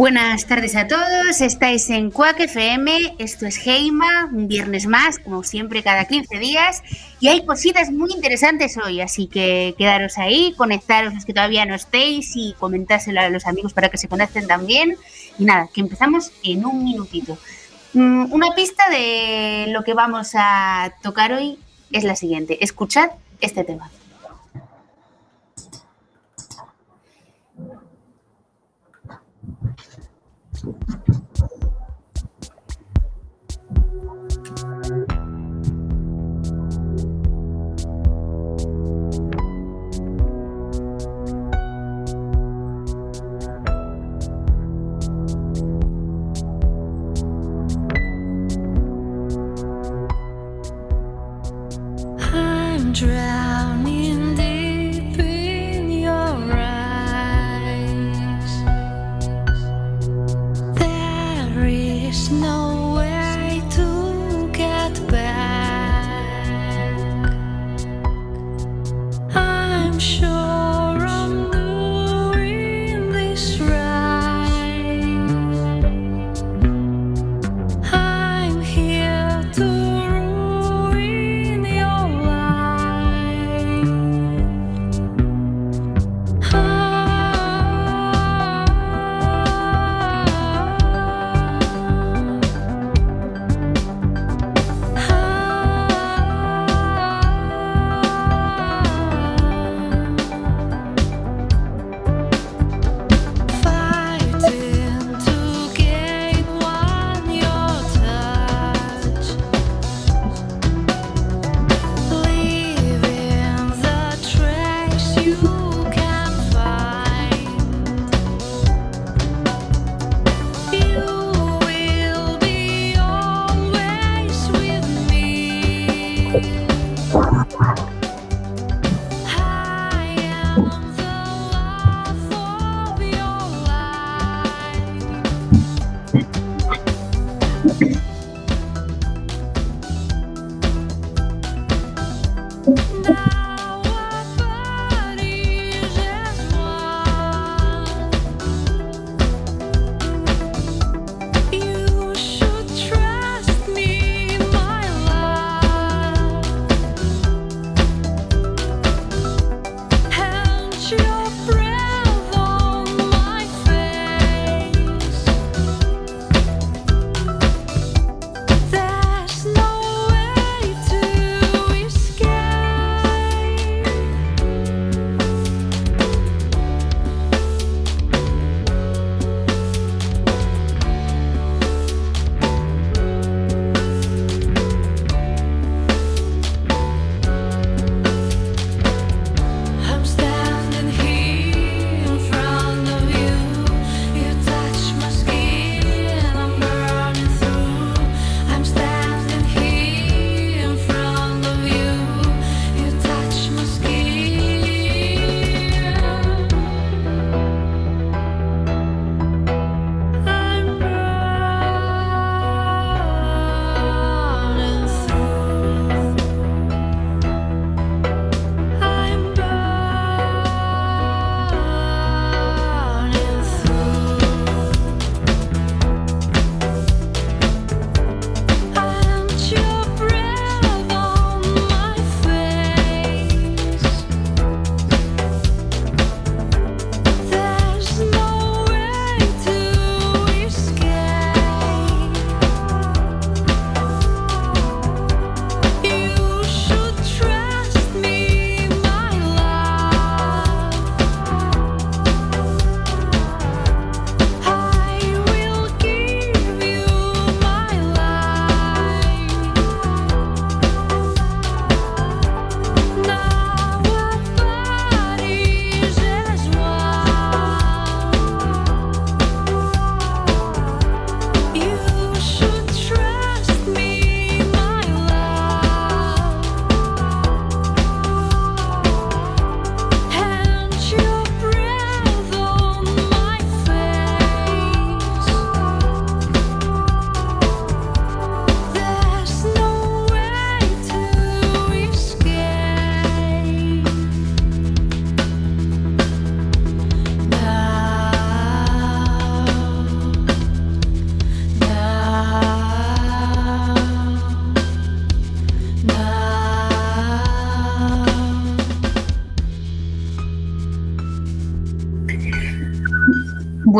Buenas tardes a todos, estáis en Quack FM, esto es Heima, un viernes más, como siempre cada 15 días, y hay cositas muy interesantes hoy, así que quedaros ahí, conectaros los que todavía no estéis y comentárselo a los amigos para que se conecten también. Y nada, que empezamos en un minutito. Mm, una pista de lo que vamos a tocar hoy es la siguiente, escuchad este tema. drown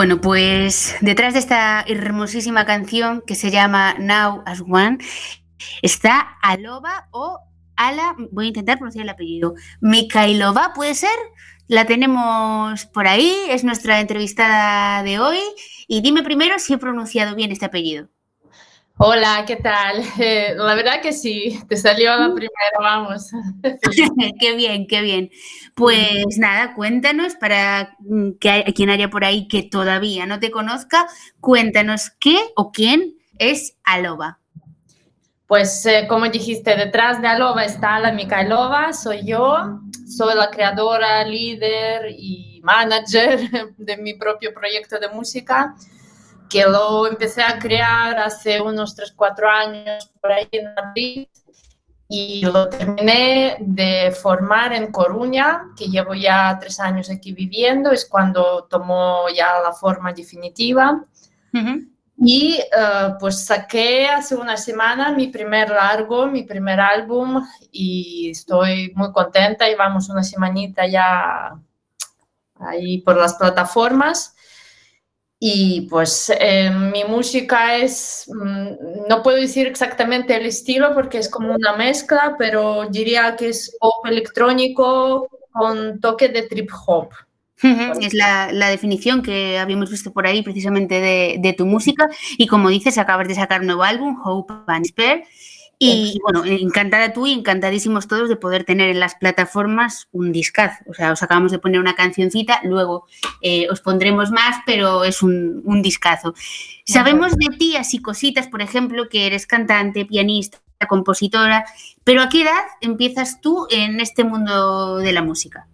Bueno, pues detrás de esta hermosísima canción que se llama Now as One está Alova o Ala, voy a intentar pronunciar el apellido, Mikhailova, ¿puede ser? La tenemos por ahí, es nuestra entrevistada de hoy. Y dime primero si he pronunciado bien este apellido. Hola, ¿qué tal? Eh, la verdad que sí, te salió la primera, vamos. qué bien, qué bien. Pues nada, cuéntanos para mm, que hay, quien haya por ahí que todavía no te conozca, cuéntanos qué o quién es Aloba. Pues eh, como dijiste, detrás de Aloba está la Mikhailova, soy yo, soy la creadora, líder y manager de mi propio proyecto de música que lo empecé a crear hace unos 3, 4 años por ahí en Madrid y lo terminé de formar en Coruña, que llevo ya tres años aquí viviendo, es cuando tomó ya la forma definitiva. Y eh, pues saqué hace una semana mi primer largo, mi primer álbum y estoy muy contenta y vamos una semanita ya ahí por las plataformas. Y pues eh, mi música es, mm, no puedo decir exactamente el estilo porque es como una mezcla, pero diría que es pop electrónico con toque de trip hop. Es la, la, definición que habíamos visto por ahí precisamente de, de, tu música. Y como dices, acabas de sacar un nuevo álbum, Hope and Despair. Y bueno, encantada tú y encantadísimos todos de poder tener en las plataformas un discaz. O sea, os acabamos de poner una cancioncita, luego eh, os pondremos más, pero es un, un discazo. Sabemos de ti así cositas, por ejemplo, que eres cantante, pianista, compositora, pero ¿a qué edad empiezas tú en este mundo de la música?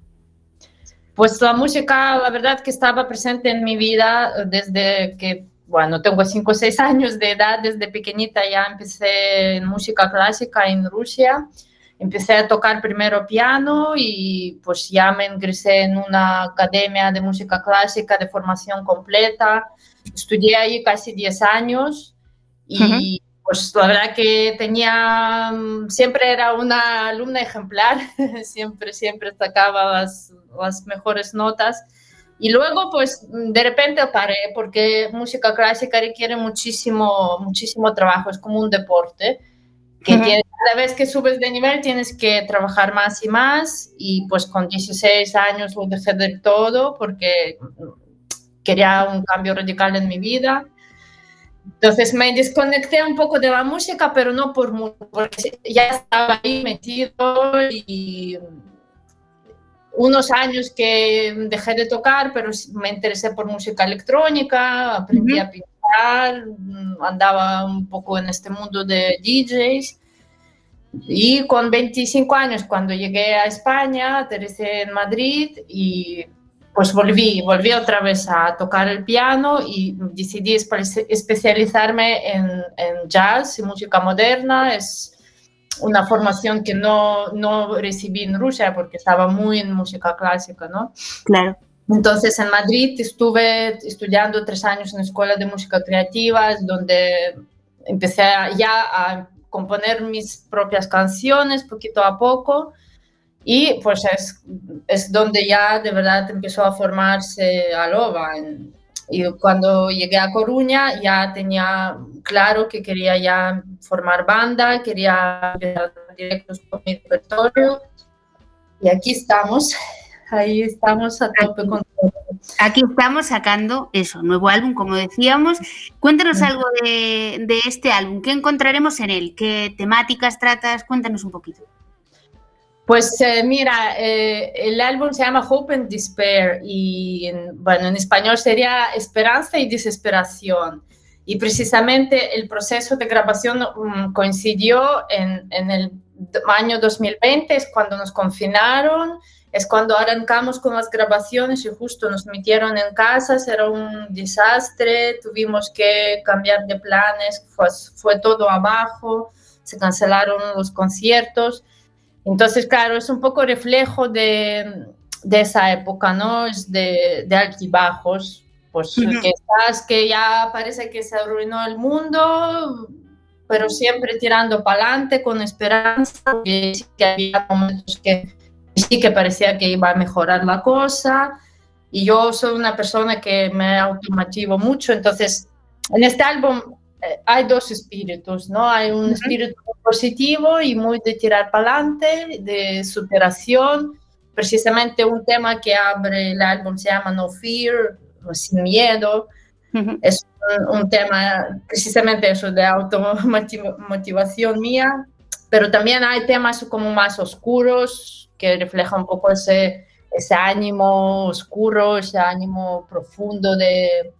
Pues la música, la verdad que estaba presente en mi vida desde que bueno, tengo 5 o 6 años de edad, desde pequeñita ya empecé en música clásica en Rusia. Empecé a tocar primero piano y pues ya me ingresé en una academia de música clásica de formación completa. Estudié ahí casi 10 años y pues la verdad que tenía, siempre era una alumna ejemplar, siempre, siempre sacaba las, las mejores notas y luego, pues, de repente paré porque música clásica requiere muchísimo, muchísimo trabajo, es como un deporte, que cada vez que subes de nivel tienes que trabajar más y más, y pues con 16 años lo dejé del todo porque quería un cambio radical en mi vida. Entonces me desconecté un poco de la música, pero no por mucho, porque ya estaba ahí metido y unos años que dejé de tocar, pero me interesé por música electrónica, aprendí a pintar, andaba un poco en este mundo de DJs. Y con 25 años, cuando llegué a España, aterricé en Madrid y pues volví, volví otra vez a tocar el piano y decidí especializarme en, en jazz y música moderna. Es, una formación que no, no recibí en Rusia porque estaba muy en música clásica, ¿no? Claro. Entonces en Madrid estuve estudiando tres años en escuela de música creativa, donde empecé ya a componer mis propias canciones poquito a poco y pues es, es donde ya de verdad empezó a formarse Aloba. En, y cuando llegué a Coruña ya tenía claro que quería ya formar banda, quería empezar directos con mi repertorio. Y aquí estamos, ahí estamos a tope con todo. Aquí estamos sacando eso, nuevo álbum, como decíamos. Cuéntanos algo de, de este álbum, ¿qué encontraremos en él? ¿Qué temáticas tratas? Cuéntanos un poquito. Pues eh, mira, eh, el álbum se llama Hope and Despair y en, bueno, en español sería Esperanza y Desesperación. Y precisamente el proceso de grabación um, coincidió en, el año 2020, es cuando nos confinaron, es cuando arrancamos con las grabaciones y justo nos metieron en casas, era un desastre, tuvimos que cambiar de planes, fue todo abajo, se cancelaron los conciertos. Entonces, claro, es un poco reflejo de, de esa época, ¿no? Es de, de altibajos, pues que estás, que ya parece que se arruinó el mundo, pero siempre tirando para adelante con esperanza, que, que había momentos que sí que parecía que iba a mejorar la cosa. y yo soy una persona que me automativo mucho, entonces en este álbum eh, hay dos espíritus, ¿no? Hay un espíritu positivo y muy de tirar para adelante, de superación. Precisamente un tema que abre el álbum se llama No Fear, sin miedo. Es un, tema precisamente eso de automotivación mía, pero también hay temas como más oscuros que reflejan un poco ese, ese ánimo oscuro, ese ánimo profundo de...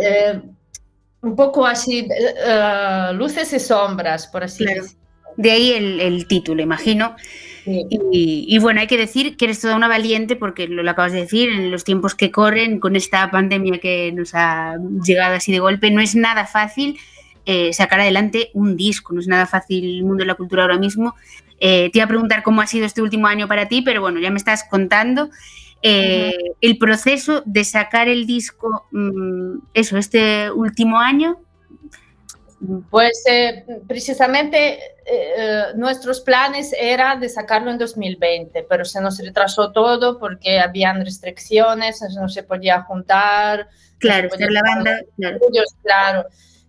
Eh, un poco así, uh, luces y sombras, por así decirlo. De ahí el, el título, imagino. Y, bueno, hay que decir que eres toda una valiente porque lo, acabas de decir, en los tiempos que corren, con esta pandemia que nos ha llegado así de golpe, no es nada fácil eh, sacar adelante un disco, no es nada fácil el mundo de la cultura ahora mismo. Eh, te iba a preguntar cómo ha sido este último año para ti, pero bueno, ya me estás contando. Eh, el proceso de sacar el disco, mm, eso, este último año, pues eh, precisamente eh, nuestros planes eran de sacarlo en 2020, pero se nos retrasó todo porque habían restricciones, no se podía juntar. Claro, no la banda. Claro. claro.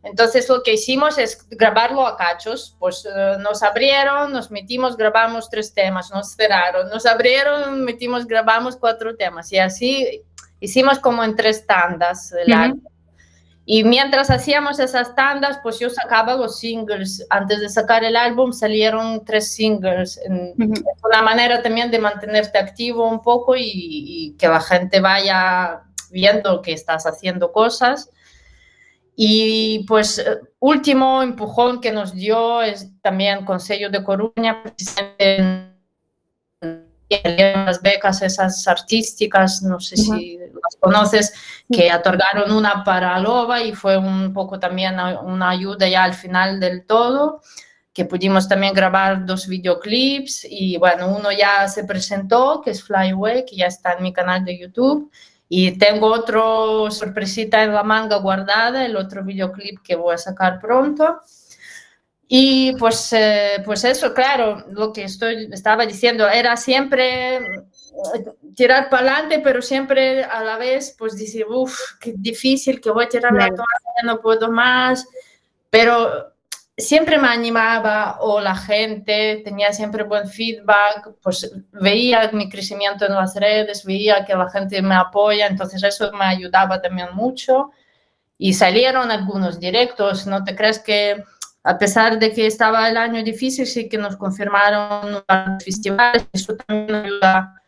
Entonces lo que hicimos es grabarlo a cachos, pues eh, nos abrieron, nos metimos, grabamos tres temas, nos cerraron, nos abrieron, metimos, grabamos cuatro temas y así hicimos como en tres tandas el álbum. Y mientras hacíamos esas tandas, pues yo sacaba los singles. Antes de sacar el álbum salieron tres singles. Es una manera también de mantenerte activo un poco y, que la gente vaya viendo que estás haciendo cosas. Y pues último empujón que nos dio es también Consejo de Coruña, precisamente las becas esas artísticas, no sé si las conoces, que otorgaron una para Loba y fue un poco también una ayuda ya al final del todo, que pudimos también grabar dos videoclips y bueno, uno ya se presentó, que es Fly Away, que ya está en mi canal de YouTube. Y tengo otro sorpresita en la manga guardada, el otro videoclip que voy a sacar pronto. Y pues, eh, pues eso, claro, lo que estoy, estaba diciendo, era siempre eh, tirar para adelante, pero siempre a la vez, pues decir, uff, qué difícil, que voy a tirar la toalla, no puedo más. Pero siempre me animaba o la gente tenía siempre buen feedback, pues veía mi crecimiento en las redes, veía que la gente me apoya, entonces eso me ayudaba también mucho. Y salieron algunos directos, no te crees que a pesar de que estaba el año difícil, sí que nos confirmaron los festivales, eso también ayuda,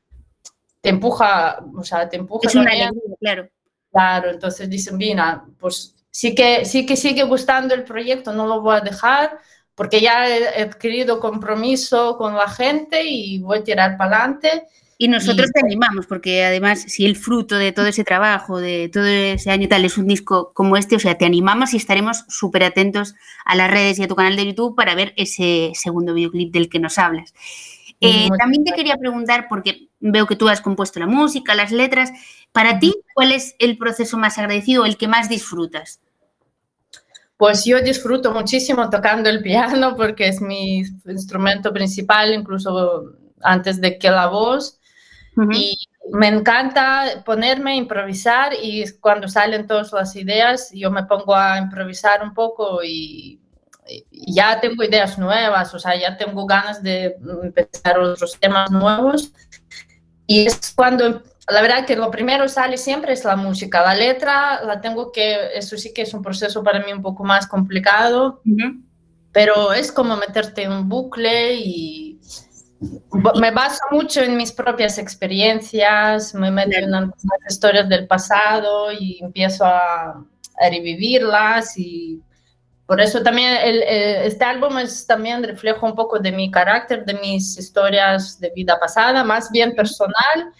te empuja, o sea, te empuja. Es una alegría, claro. Claro, entonces dicen, mira, pues sí que, sí que sigue gustando el proyecto, no lo voy a dejar, porque ya he adquirido compromiso con la gente y voy a tirar para adelante. Y nosotros te animamos, porque además, si el fruto de todo ese trabajo, de todo ese año tal, es un disco como este, o sea, te animamos y estaremos súper atentos a las redes y a tu canal de YouTube para ver ese segundo videoclip del que nos hablas. Eh, también te quería preguntar, porque veo que tú has compuesto la música, las letras, para ti, ¿cuál es el proceso más agradecido, el que más disfrutas? Pues yo disfruto muchísimo tocando el piano porque es mi instrumento principal, incluso antes de que la voz. Y me encanta ponerme a improvisar y cuando salen todas las ideas, yo me pongo a improvisar un poco y, ya tengo ideas nuevas, o sea, ya tengo ganas de empezar otros temas nuevos. Y es cuando, la verdad que lo primero sale siempre es la música. La letra la tengo que, eso sí que es un proceso para mí un poco más complicado, pero es como meterte en un bucle y me baso mucho en mis propias experiencias, me meto en algunas historias del pasado y empiezo a, revivirlas y por eso también este álbum es también reflejo un poco de mi carácter, de mis historias de vida pasada, más bien personal,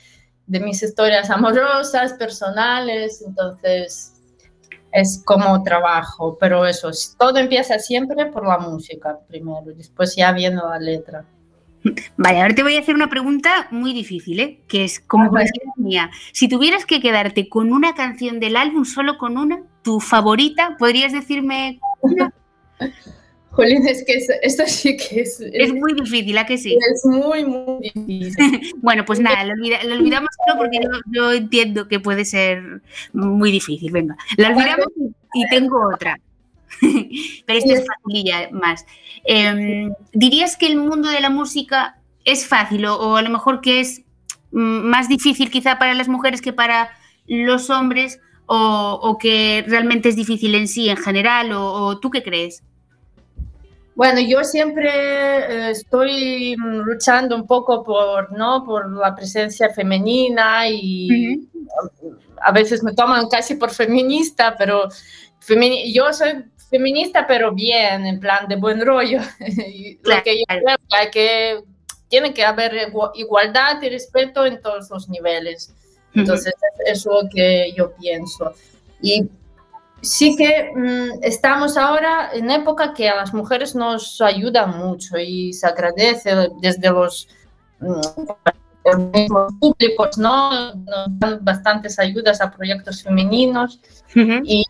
de mis historias amorosas, personales, entonces es como trabajo, pero eso, todo empieza siempre por la música primero, después ya viene la letra. Vale, ahora te voy a hacer una pregunta muy difícil, ¿eh? que es como mía. Si tuvieras que quedarte con una canción del álbum, solo con una, tu favorita, ¿podrías decirme? Jolín, es que esto sí que es, es... muy difícil, ¿a que sí? Es muy, muy difícil. bueno, pues nada, lo, olvidamos porque yo, entiendo que puede ser muy difícil. Venga, lo olvidamos y tengo otra. Pero esta es facililla más. Em, ¿Dirías que el mundo de la música es fácil o, a lo mejor que es mm, más difícil quizá para las mujeres que para los hombres o, que realmente es difícil en sí en general o tú qué crees? Bueno, yo siempre eh, estoy luchando un poco por, ¿no? por la presencia femenina y a veces me toman casi por feminista, pero yo soy feminista, pero bien, en plan de buen rollo. Lo que yo creo que, que tiene que haber igualdad y respeto en todos los niveles. Entonces, eso es lo que yo pienso. Y sí que mm, estamos ahora en época que a las mujeres nos ayudan mucho y se agradece desde los, mm, públicos, ¿no? Nos dan bastantes ayudas a proyectos femeninos y,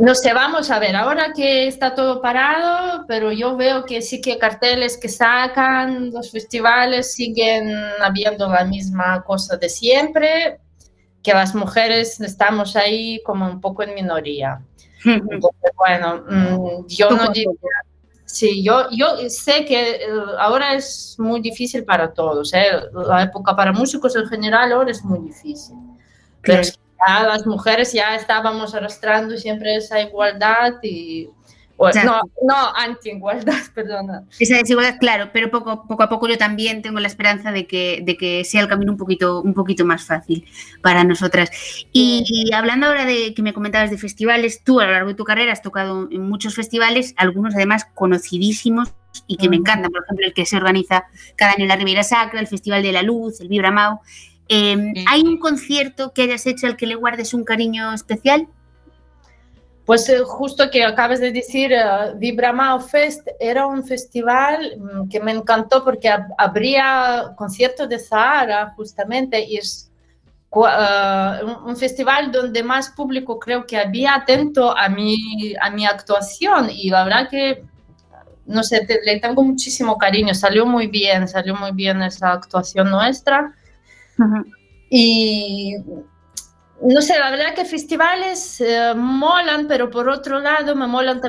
no sé, vamos a ver, ahora que está todo parado, pero yo veo que sí que carteles que sacan los festivales siguen habiendo la misma cosa de siempre, que las mujeres estamos ahí como un poco en minoría. Entonces, bueno, mm, yo no diría, sí, yo, yo sé que eh, ahora es muy difícil para todos, ¿eh? la época para músicos en general ahora es muy difícil, pero es que las mujeres ya estábamos arrastrando siempre esa igualdad y no, no anti-igualdad, perdona. Esa desigualdad, claro, pero poco, poco a poco yo también tengo la esperanza de que, de que sea el camino un poquito, un poquito más fácil para nosotras. Y, hablando ahora de que me comentabas de festivales, tú a lo largo de tu carrera has tocado en muchos festivales, algunos además conocidísimos y que me encantan, por ejemplo, el que se organiza cada año en la Riviera Sacra, el Festival de la Luz, el Vibra Em, ¿Hay un concierto que hayas hecho al que le guardes un cariño especial? Pues eh, justo que acabas de decir, uh, Vibramao Fest era un festival mm, que me encantó porque habría conciertos de Zahara justamente y es uh, un, festival donde más público creo que había atento a mi, a mi actuación y la verdad que, no sé, le tengo muchísimo cariño, salió muy bien, salió muy bien esa actuación nuestra. Y no sé, la verdad que festivales eh, molan, pero por otro lado me molan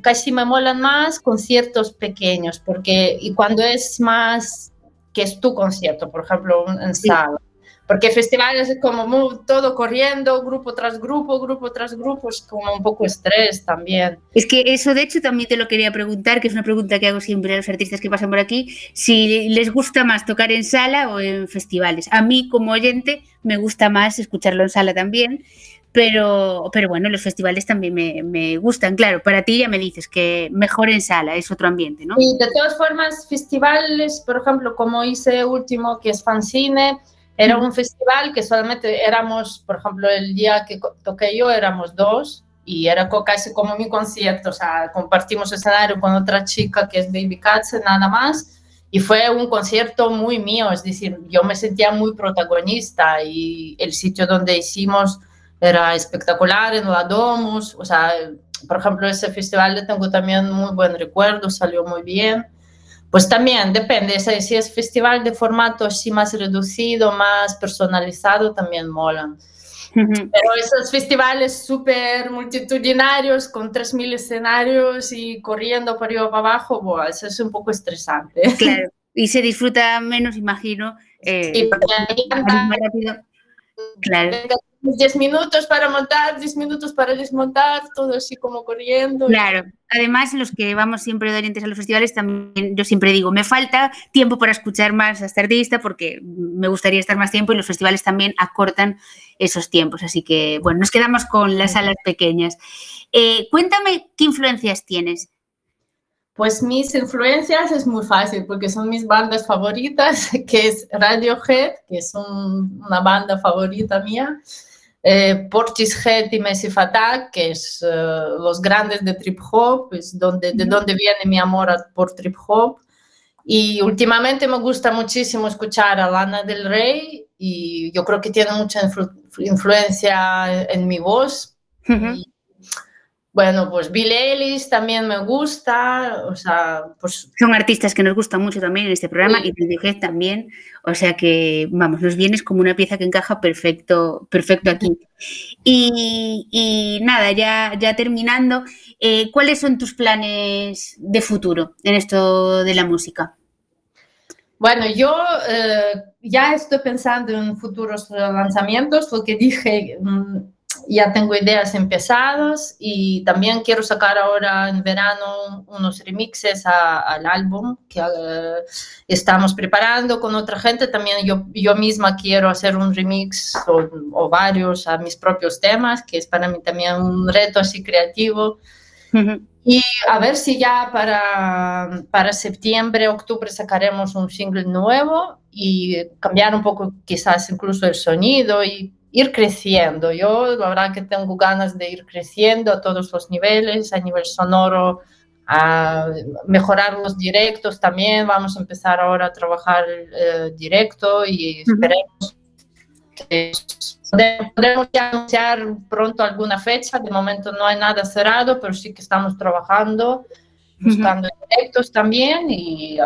casi me molan más conciertos pequeños, porque y cuando es más que es tu concierto, por ejemplo, un ensayo. Porque festivales es como todo corriendo, grupo tras grupo, grupo tras grupo, es como un poco estrés también. Es que eso, de hecho, también te lo quería preguntar, que es una pregunta que hago siempre a los artistas que pasan por aquí, si les gusta más tocar en sala o en festivales. A mí, como oyente, me gusta más escucharlo en sala también, pero, pero bueno, los festivales también me, me, gustan. Claro, para ti ya me dices que mejor en sala, es otro ambiente, ¿no? Y de todas formas, festivales, por ejemplo, como hice último, que es Fancine, era un festival que solamente éramos, por ejemplo, el día que toqué yo éramos dos y era casi como mi concierto, o sea, compartimos escenario con otra chica que es Baby Cats, nada más, y fue un concierto muy mío, es decir, yo me sentía muy protagonista y el sitio donde hicimos era espectacular, en la Domus, o sea, por ejemplo, ese festival le tengo también muy buen recuerdo, salió muy bien. Pues también depende, si es festival de formato así más reducido, más personalizado, también molan. Pero esos festivales súper multitudinarios con 3.000 escenarios y corriendo por arriba para abajo, eso es un poco estresante. Claro, y se disfruta menos, imagino. Eh, sí, porque más rápido. Claro. 10 minutos para montar, 10 minutos para desmontar, todo así como corriendo. Claro, además los que vamos siempre de orientes a los festivales, también yo siempre digo, me falta tiempo para escuchar más a este artista porque me gustaría estar más tiempo y los festivales también acortan esos tiempos. Así que, bueno, nos quedamos con las salas pequeñas. Eh, cuéntame qué influencias tienes. Pues mis influencias es muy fácil porque son mis bandas favoritas, que es Radiohead, que es una banda favorita mía, eh, Portishead y Massive Attack, que es eh, los grandes de trip hop, es donde, de donde viene mi amor por trip hop. Y últimamente me gusta muchísimo escuchar a Lana del Rey y yo creo que tiene mucha influencia en mi voz. Bueno, pues Billie Eilish también me gusta, o sea, pues... Son artistas que nos gustan mucho también en este programa y te también, o sea que, vamos, nos vienes como una pieza que encaja perfecto, perfecto aquí. Y, nada, ya, ya terminando, eh, ¿cuáles son tus planes de futuro en esto de la música? Bueno, yo eh, ya estoy pensando en futuros lanzamientos, lo que dije mm, ya tengo ideas empezadas y también quiero sacar ahora en verano unos remixes al álbum que eh, estamos preparando con otra gente. También yo, yo misma quiero hacer un remix o, varios a mis propios temas, que es para mí también un reto así creativo. Y a ver si ya para, para septiembre, octubre sacaremos un single nuevo y cambiar un poco quizás incluso el sonido y ir creciendo. Yo la verdad que tengo ganas de ir creciendo a todos los niveles, a nivel sonoro, a mejorar los directos también. Vamos a empezar ahora a trabajar eh, directo y esperemos que podemos anunciar pronto alguna fecha. De momento no hay nada cerrado, pero sí que estamos trabajando, buscando directos también y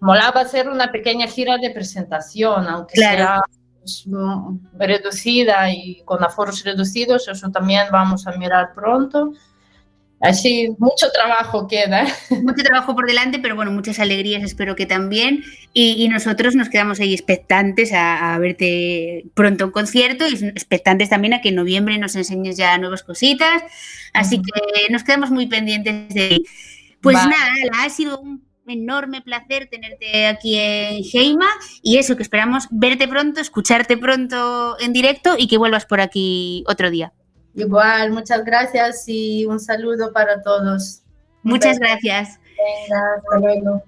molaba hacer una pequeña gira de presentación, aunque sea Mm, reducida y con aforos reducidos, eso también vamos a mirar pronto. Así, mucho trabajo queda. Mucho trabajo por delante, pero bueno, muchas alegrías espero que también. Y, nosotros nos quedamos ahí expectantes a, verte pronto en concierto y expectantes también a que en noviembre nos enseñes ya nuevas cositas. Así que nos quedamos muy pendientes de... Pues nada, ha sido un enorme placer tenerte aquí en Heima y eso, que esperamos verte pronto, escucharte pronto en directo y que vuelvas por aquí otro día. Igual, muchas gracias y un saludo para todos. Muchas gracias. Venga, hasta luego.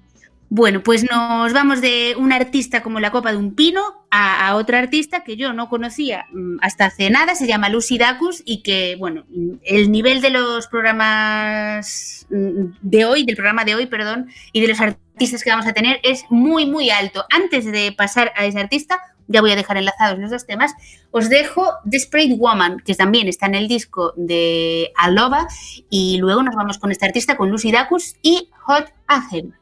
Bueno, pues nos vamos de un artista como la copa de un pino a, otra artista que yo no conocía mm, hasta hace nada, se llama Lucy Dacus y que, bueno, el nivel de los programas mm, de hoy, del programa de hoy, perdón, y de los artistas que vamos a tener es muy, muy alto. Antes de pasar a ese artista, ya voy a dejar enlazados los dos temas, os dejo Desperate Woman, que también está en el disco de Aloba, y luego nos vamos con este artista, con Lucy Dacus y Hot Agent.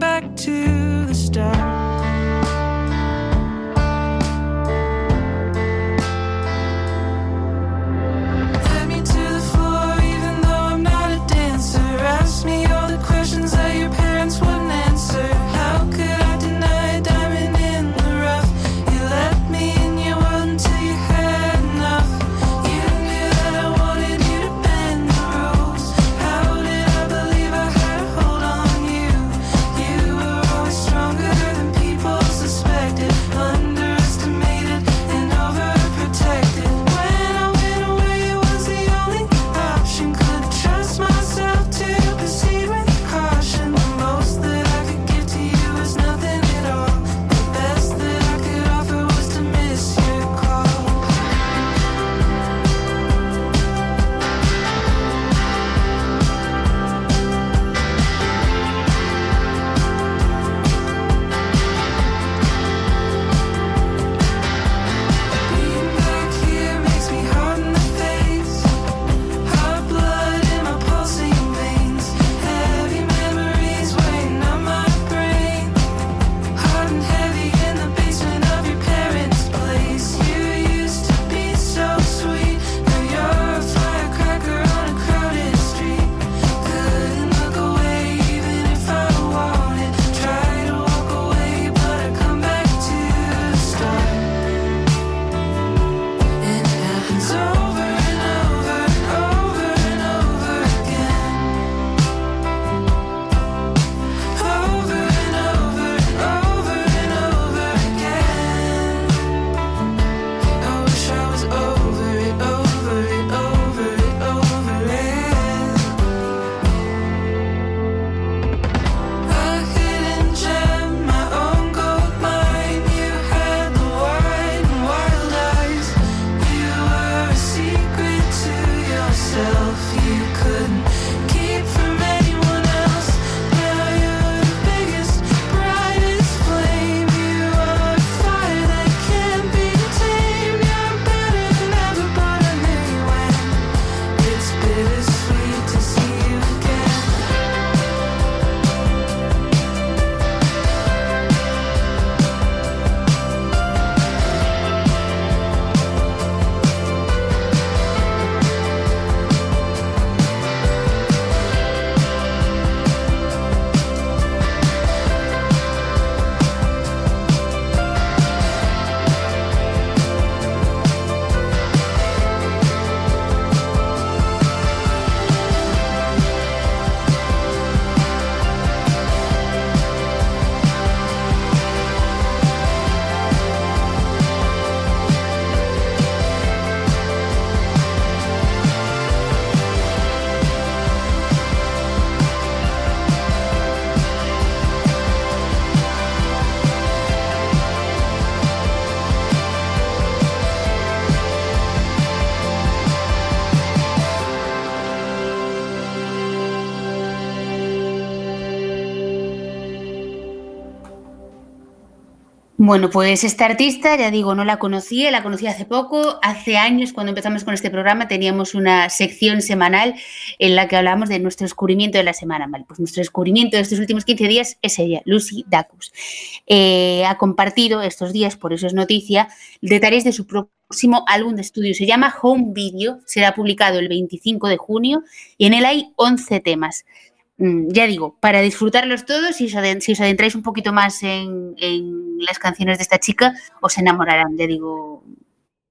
Back to the start. Bueno, pues esta artista, ya digo, no la conocía, la conocí hace poco. Hace años, cuando empezamos con este programa, teníamos una sección semanal en la que hablábamos de nuestro descubrimiento de la semana. Vale, pues nuestro descubrimiento de estos últimos 15 días es ella, Lucy Dacus. Eh, ha compartido estos días, por eso es noticia, detalles de su próximo álbum de estudio. Se llama Home Video, será publicado el 25 de junio y en él hay 11 temas. Mm, ya digo, para disfrutarlos todos, si os, adentráis un poquito más en, las canciones de esta chica, os enamorarán, ya digo,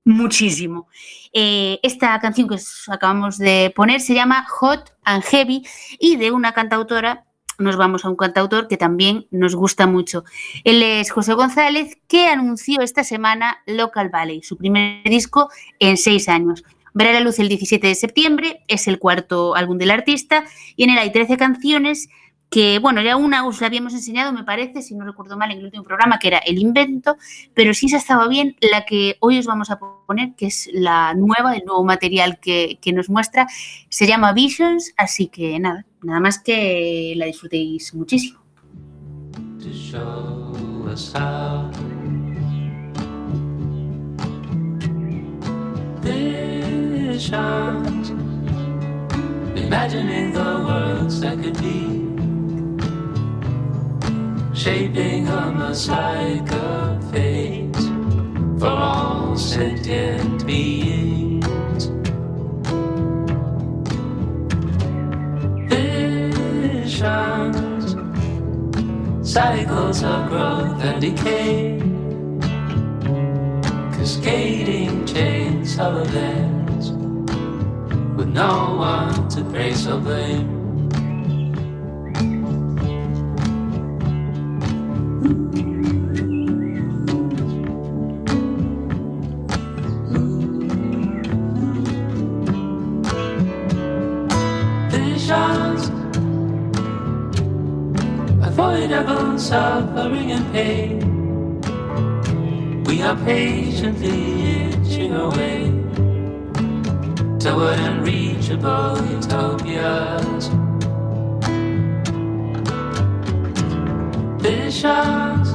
muchísimo. Eh, esta canción que acabamos de poner se llama Hot and Heavy y de una cantautora nos vamos a un cantautor que también nos gusta mucho. Él es José González, que anunció esta semana Local Valley, su primer disco en seis años. Verá la luz el 17 de septiembre, es el cuarto álbum del artista y en él hay 13 canciones que, bueno, ya una os la habíamos enseñado, me parece, si no recuerdo mal, en el último programa, que era El Invento, pero sí se estaba bien la que hoy os vamos a poner, que es la nueva, el nuevo material que, que nos muestra, se llama Visions, así que nada, nada más que la disfrutéis muchísimo. Visions, imagining the worlds that could be, shaping a mosaic of fate for all sentient beings. Visions cycles of growth and decay, cascading chains of events with no one to praise or blame. Visions avoidable suffering and pain. We are patiently inching away unreachable utopias. Visions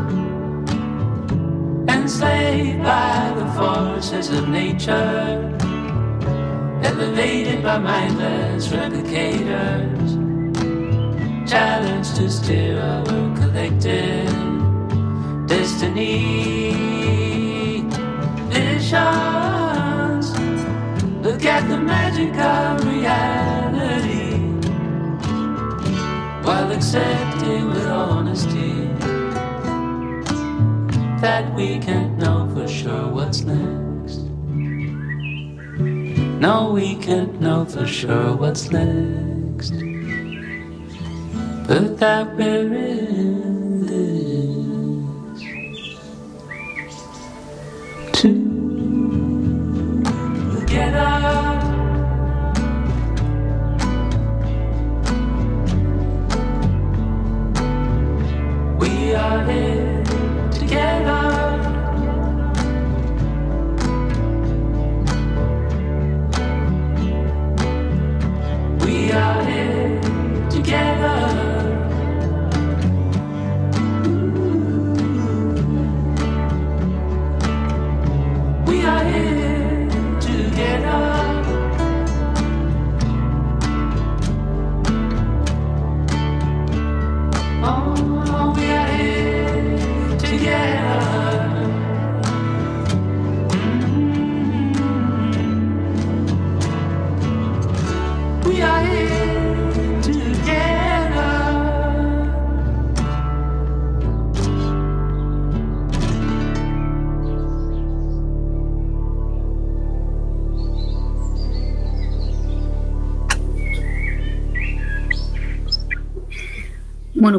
enslaved by the forces of nature, elevated by mindless replicators challenge to steer our collective destiny. Visions, look at the magic of reality while accepting with honesty that we can't know for sure what's next. No, we can't know for sure what's next but that we're in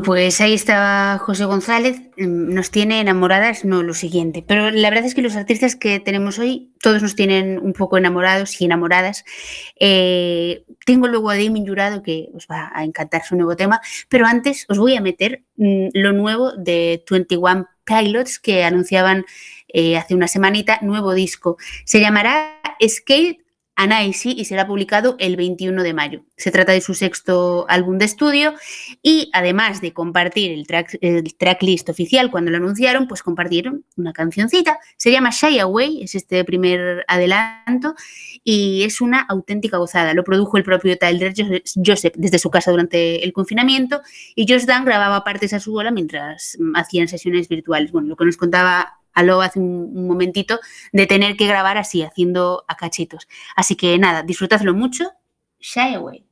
pues ahí estaba José González, mm, nos tiene enamoradas, no lo siguiente, pero la verdad es que los artistas que tenemos hoy, todos nos tienen un poco enamorados y enamoradas. Eh, tengo luego a Damien Jurado que os va a encantar su nuevo tema, pero antes os voy a meter mm, lo nuevo de 21 Pilots que anunciaban eh, hace una semanita, nuevo disco. Se llamará Skate Anaisi y será publicado el 21 de mayo. Se trata de su sexto álbum de estudio y además de compartir el, track, tracklist oficial cuando lo anunciaron, pues compartieron una cancioncita. Se llama Shy Away, es este primer adelanto y es una auténtica gozada. Lo produjo el propio Tyler Joseph desde su casa durante el confinamiento y Josh Dan grababa partes a su bola mientras hacían sesiones virtuales. Bueno, lo que nos contaba Aló hace un, momentito de tener que grabar así, haciendo a cachitos. Así que nada, disfrutadlo mucho. Shy away.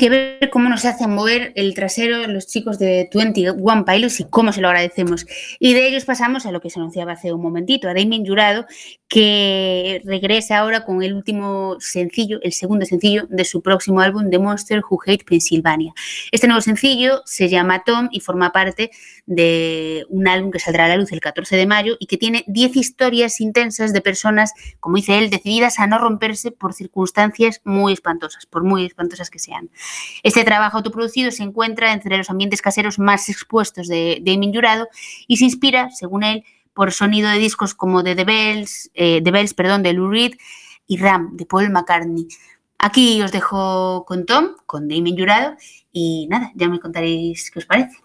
Que ver cómo nos hacen mover el trasero los chicos de 21 Pilots y cómo se lo agradecemos. Y de ellos pasamos a lo que se anunciaba hace un momentito, a Damien Jurado, que regresa ahora con el último sencillo, el segundo sencillo de su próximo álbum, The Monster Who Hate Pennsylvania. Este nuevo sencillo se llama Tom y forma parte de un álbum que saldrá a la luz el 14 de mayo y que tiene 10 historias intensas de personas, como dice él, decididas a no romperse por circunstancias muy espantosas, por muy espantosas que sean. Este trabajo autoproducido se encuentra entre los ambientes caseros más expuestos de, de Jurado y se inspira, según él, por sonido de discos como de The Bells, eh, The Bells perdón, de Lou Reed y Ram, de Paul McCartney. Aquí os dejo con Tom, con Damien Jurado, y nada, ya me contaréis qué os parece.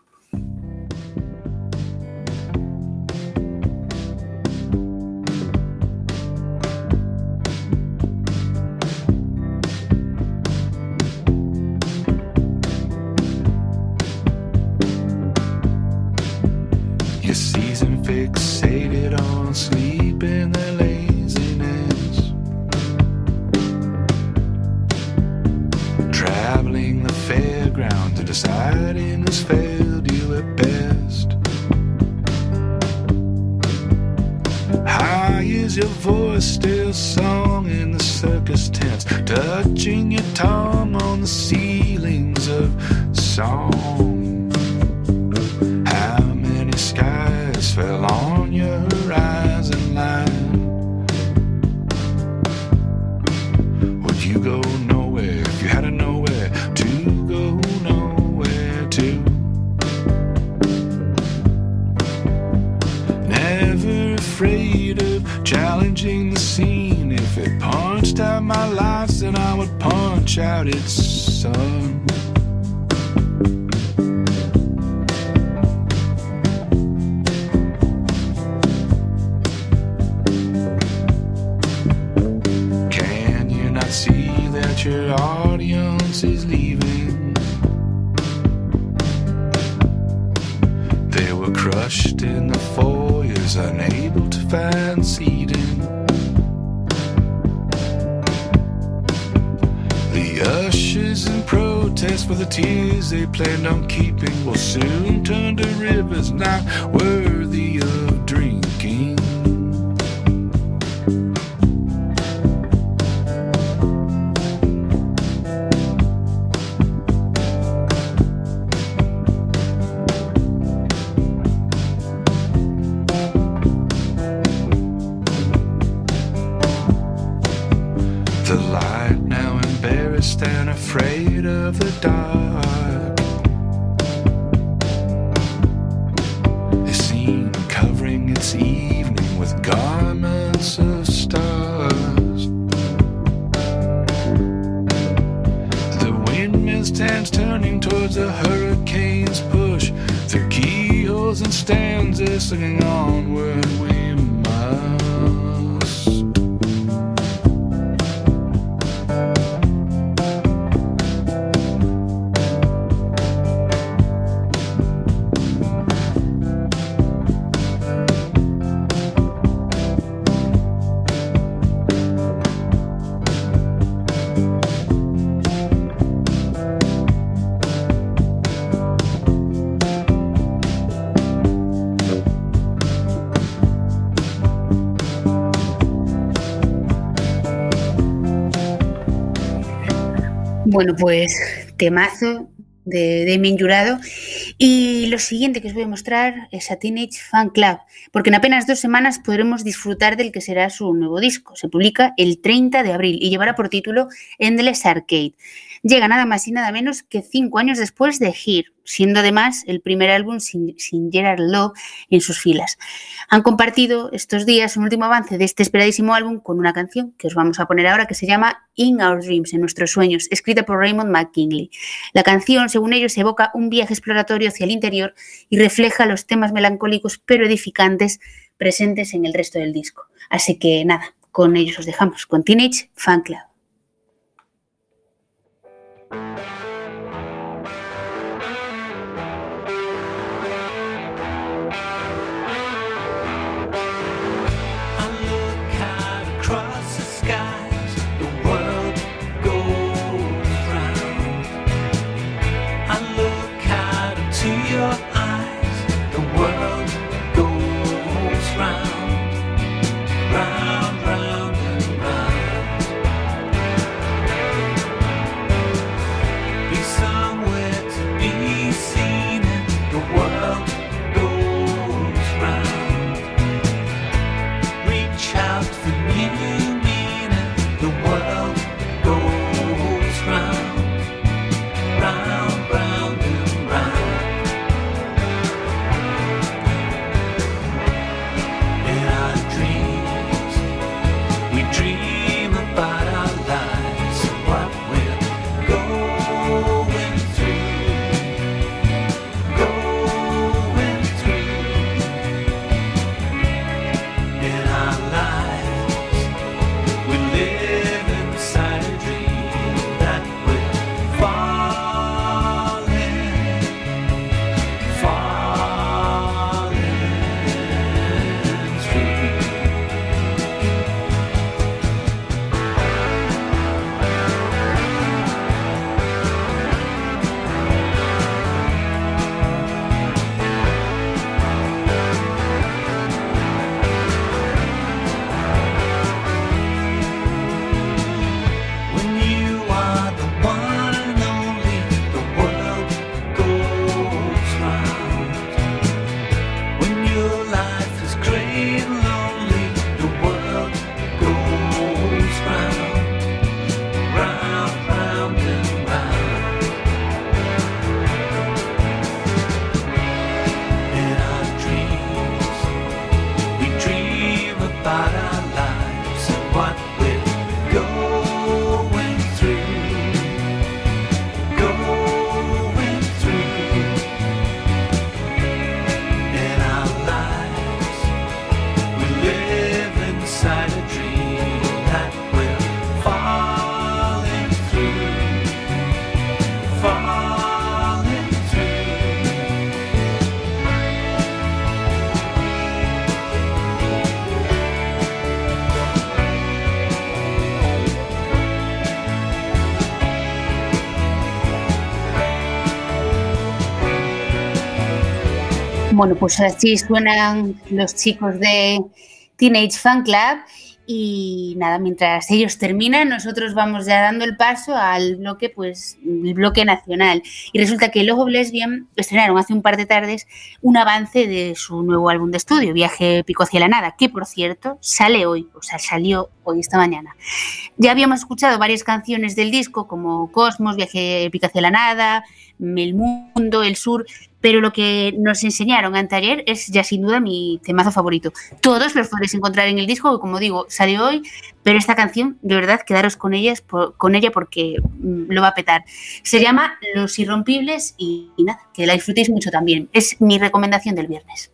Ushers in protest for the tears they planned. On keeping will soon. Turn to rivers not worthy Bueno, pues temazo de Damien Jurado. Y lo siguiente que os voy a mostrar es a Teenage Fan Club, porque en apenas dos semanas podremos disfrutar del que será su nuevo disco. Se publica el 30 de abril y llevará por título Endless Arcade llega nada más y nada menos que cinco años después de Here, siendo además el primer álbum sin, Gerard Love en sus filas. Han compartido estos días un último avance de este esperadísimo álbum con una canción que os vamos a poner ahora que se llama In Our Dreams, en nuestros sueños, escrita por Raymond McKinley. La canción, según ellos, evoca un viaje exploratorio hacia el interior y refleja los temas melancólicos pero edificantes presentes en el resto del disco. Así que nada, con ellos os dejamos, con Teenage Fan Club. Bueno, pues así suenan los chicos de Teenage Fan Club y nada, mientras ellos terminan, nosotros vamos ya dando el paso al bloque, pues, el bloque nacional. Y resulta que Logo Lesbian estrenaron hace un par de tardes un avance de su nuevo álbum de estudio, Viaje Pico hacia la Nada, que por cierto sale hoy, o sea, salió hoy esta mañana. Ya habíamos escuchado varias canciones del disco, como Cosmos, Viaje Pico hacia la Nada, El Mundo, El Sur, pero lo que nos enseñaron anteayer es ya sin duda mi temazo favorito. Todos los podéis encontrar en el disco, como digo, salió hoy, pero esta canción, de verdad, quedaros con, ellas, por- con ella porque mm, lo va a petar. Se llama Los Irrompibles y, y nada, que la disfrutéis mucho también. Es mi recomendación del viernes.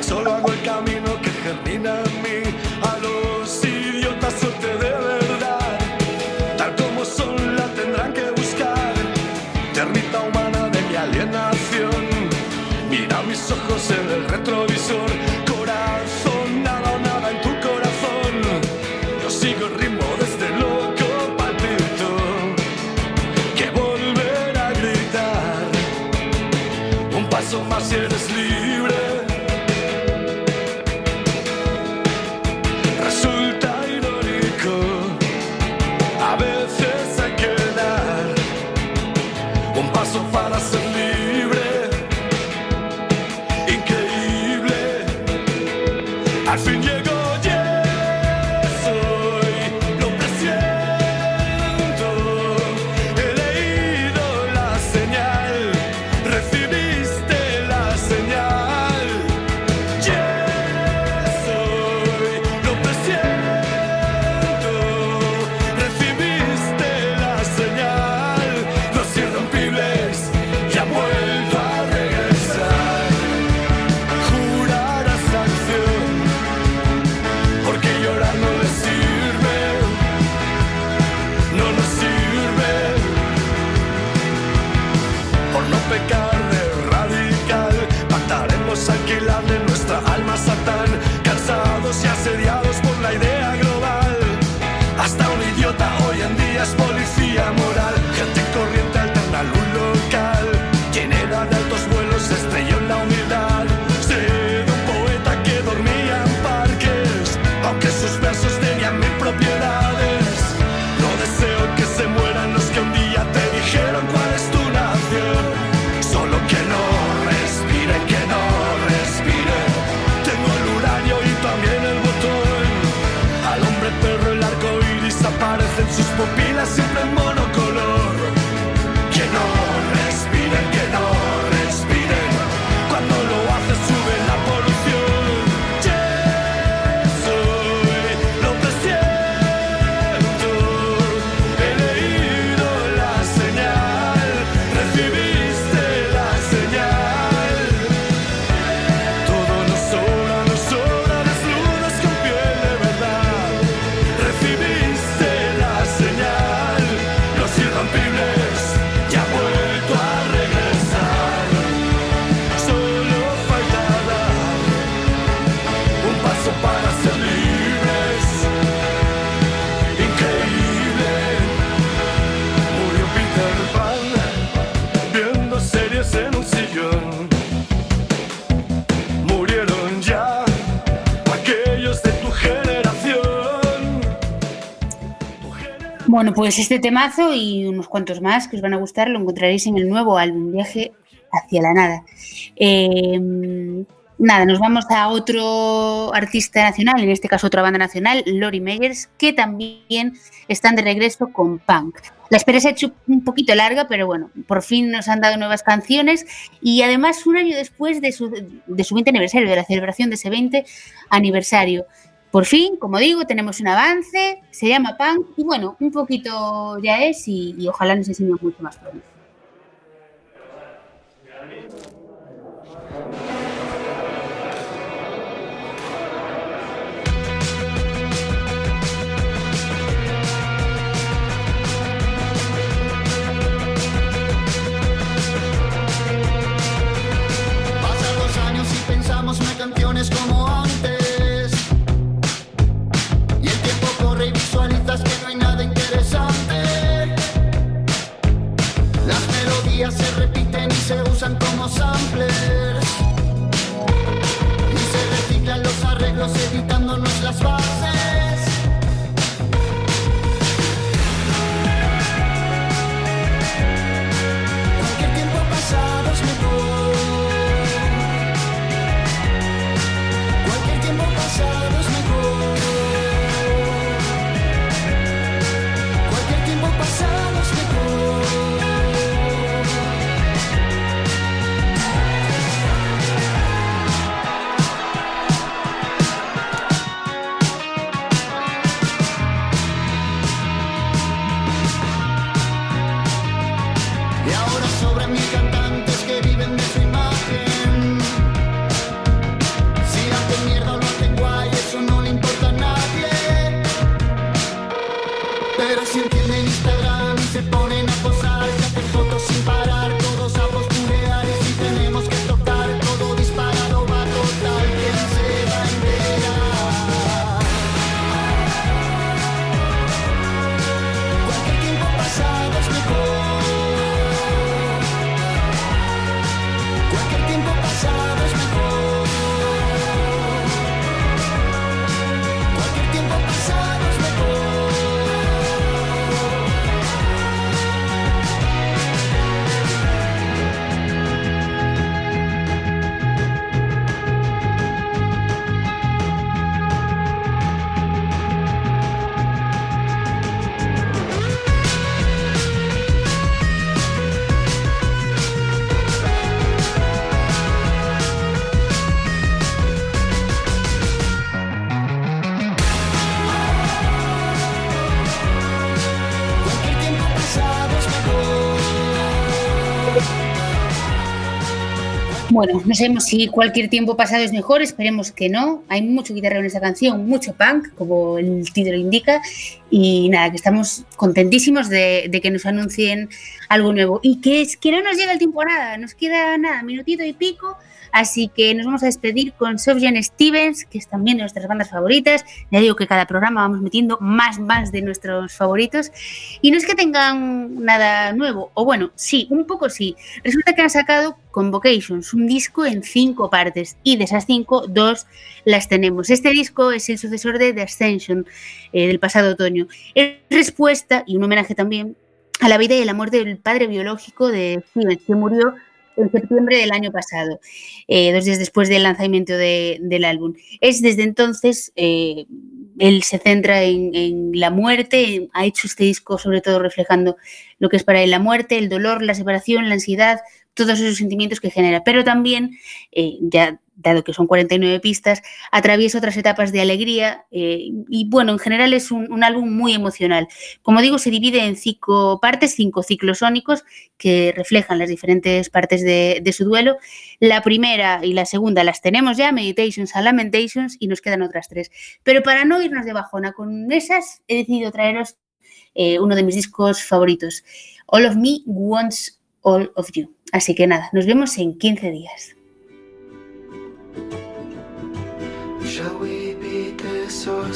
Solo hago el camino que germina en mí. A los idiotas suerte de verdad Tal como son la tendrán que buscar. Termita humana de mi alienación Mira mis ojos en el retrovisor pues este temazo y unos cuantos más que os van a gustar lo encontraréis en el nuevo álbum Viaje hacia la nada. Eh, nada, nos vamos a otro artista nacional, en este caso otra banda nacional, Lori Meyers, que también están de regreso con Punk. La espera se ha hecho un poquito larga, pero bueno, por fin nos han dado nuevas canciones y además un año después de su, de su 20 aniversario, de la celebración de ese 20 aniversario. Por fin, como digo, tenemos un avance, se llama Punk y bueno, un poquito ya es y, y ojalá nos enseñe mucho más pronto. Bueno, no sabemos si cualquier tiempo pasado es mejor, esperemos que no. Hay mucho guitarreo en esta canción, mucho punk, como el título indica. Y nada, que estamos contentísimos de, de que nos anuncien algo nuevo. Y que es que no nos llega el tiempo a nada, nos queda nada, minutito y pico. Así que nos vamos a despedir con Sofjan Stevens, que es también de nuestras bandas favoritas. Ya digo que cada programa vamos metiendo más, más de nuestros favoritos. Y no es que tengan nada nuevo, o bueno, sí, un poco sí. Resulta que han sacado Convocations, un disco en cinco partes, y de esas cinco, dos las tenemos. Este disco es el sucesor de The Ascension eh, del pasado otoño. Es respuesta, y un homenaje también, a la vida y la muerte del padre biológico de Stevens, que murió en septiembre del año pasado, eh, dos días después del lanzamiento de- del álbum. Es desde entonces, eh, él se centra en, la muerte, ha hecho este disco sobre todo reflejando lo que es para él la muerte, el dolor, la separación, la ansiedad, todos esos sentimientos que genera, pero también, eh, ya dado que son 49 pistas, atraviesa otras etapas de alegría eh, y bueno, en general es un, álbum muy emocional. Como digo, se divide en cinco partes, cinco ciclos sónicos que reflejan las diferentes partes de, su duelo. La primera y la segunda las tenemos ya, Meditations and Lamentations, y nos quedan otras tres. Pero para no irnos de bajona con esas, he decidido traeros eh, uno de mis discos favoritos, All of Me Wants All of You. Así que nada, nos vemos en 15 días. Shall we beat this or of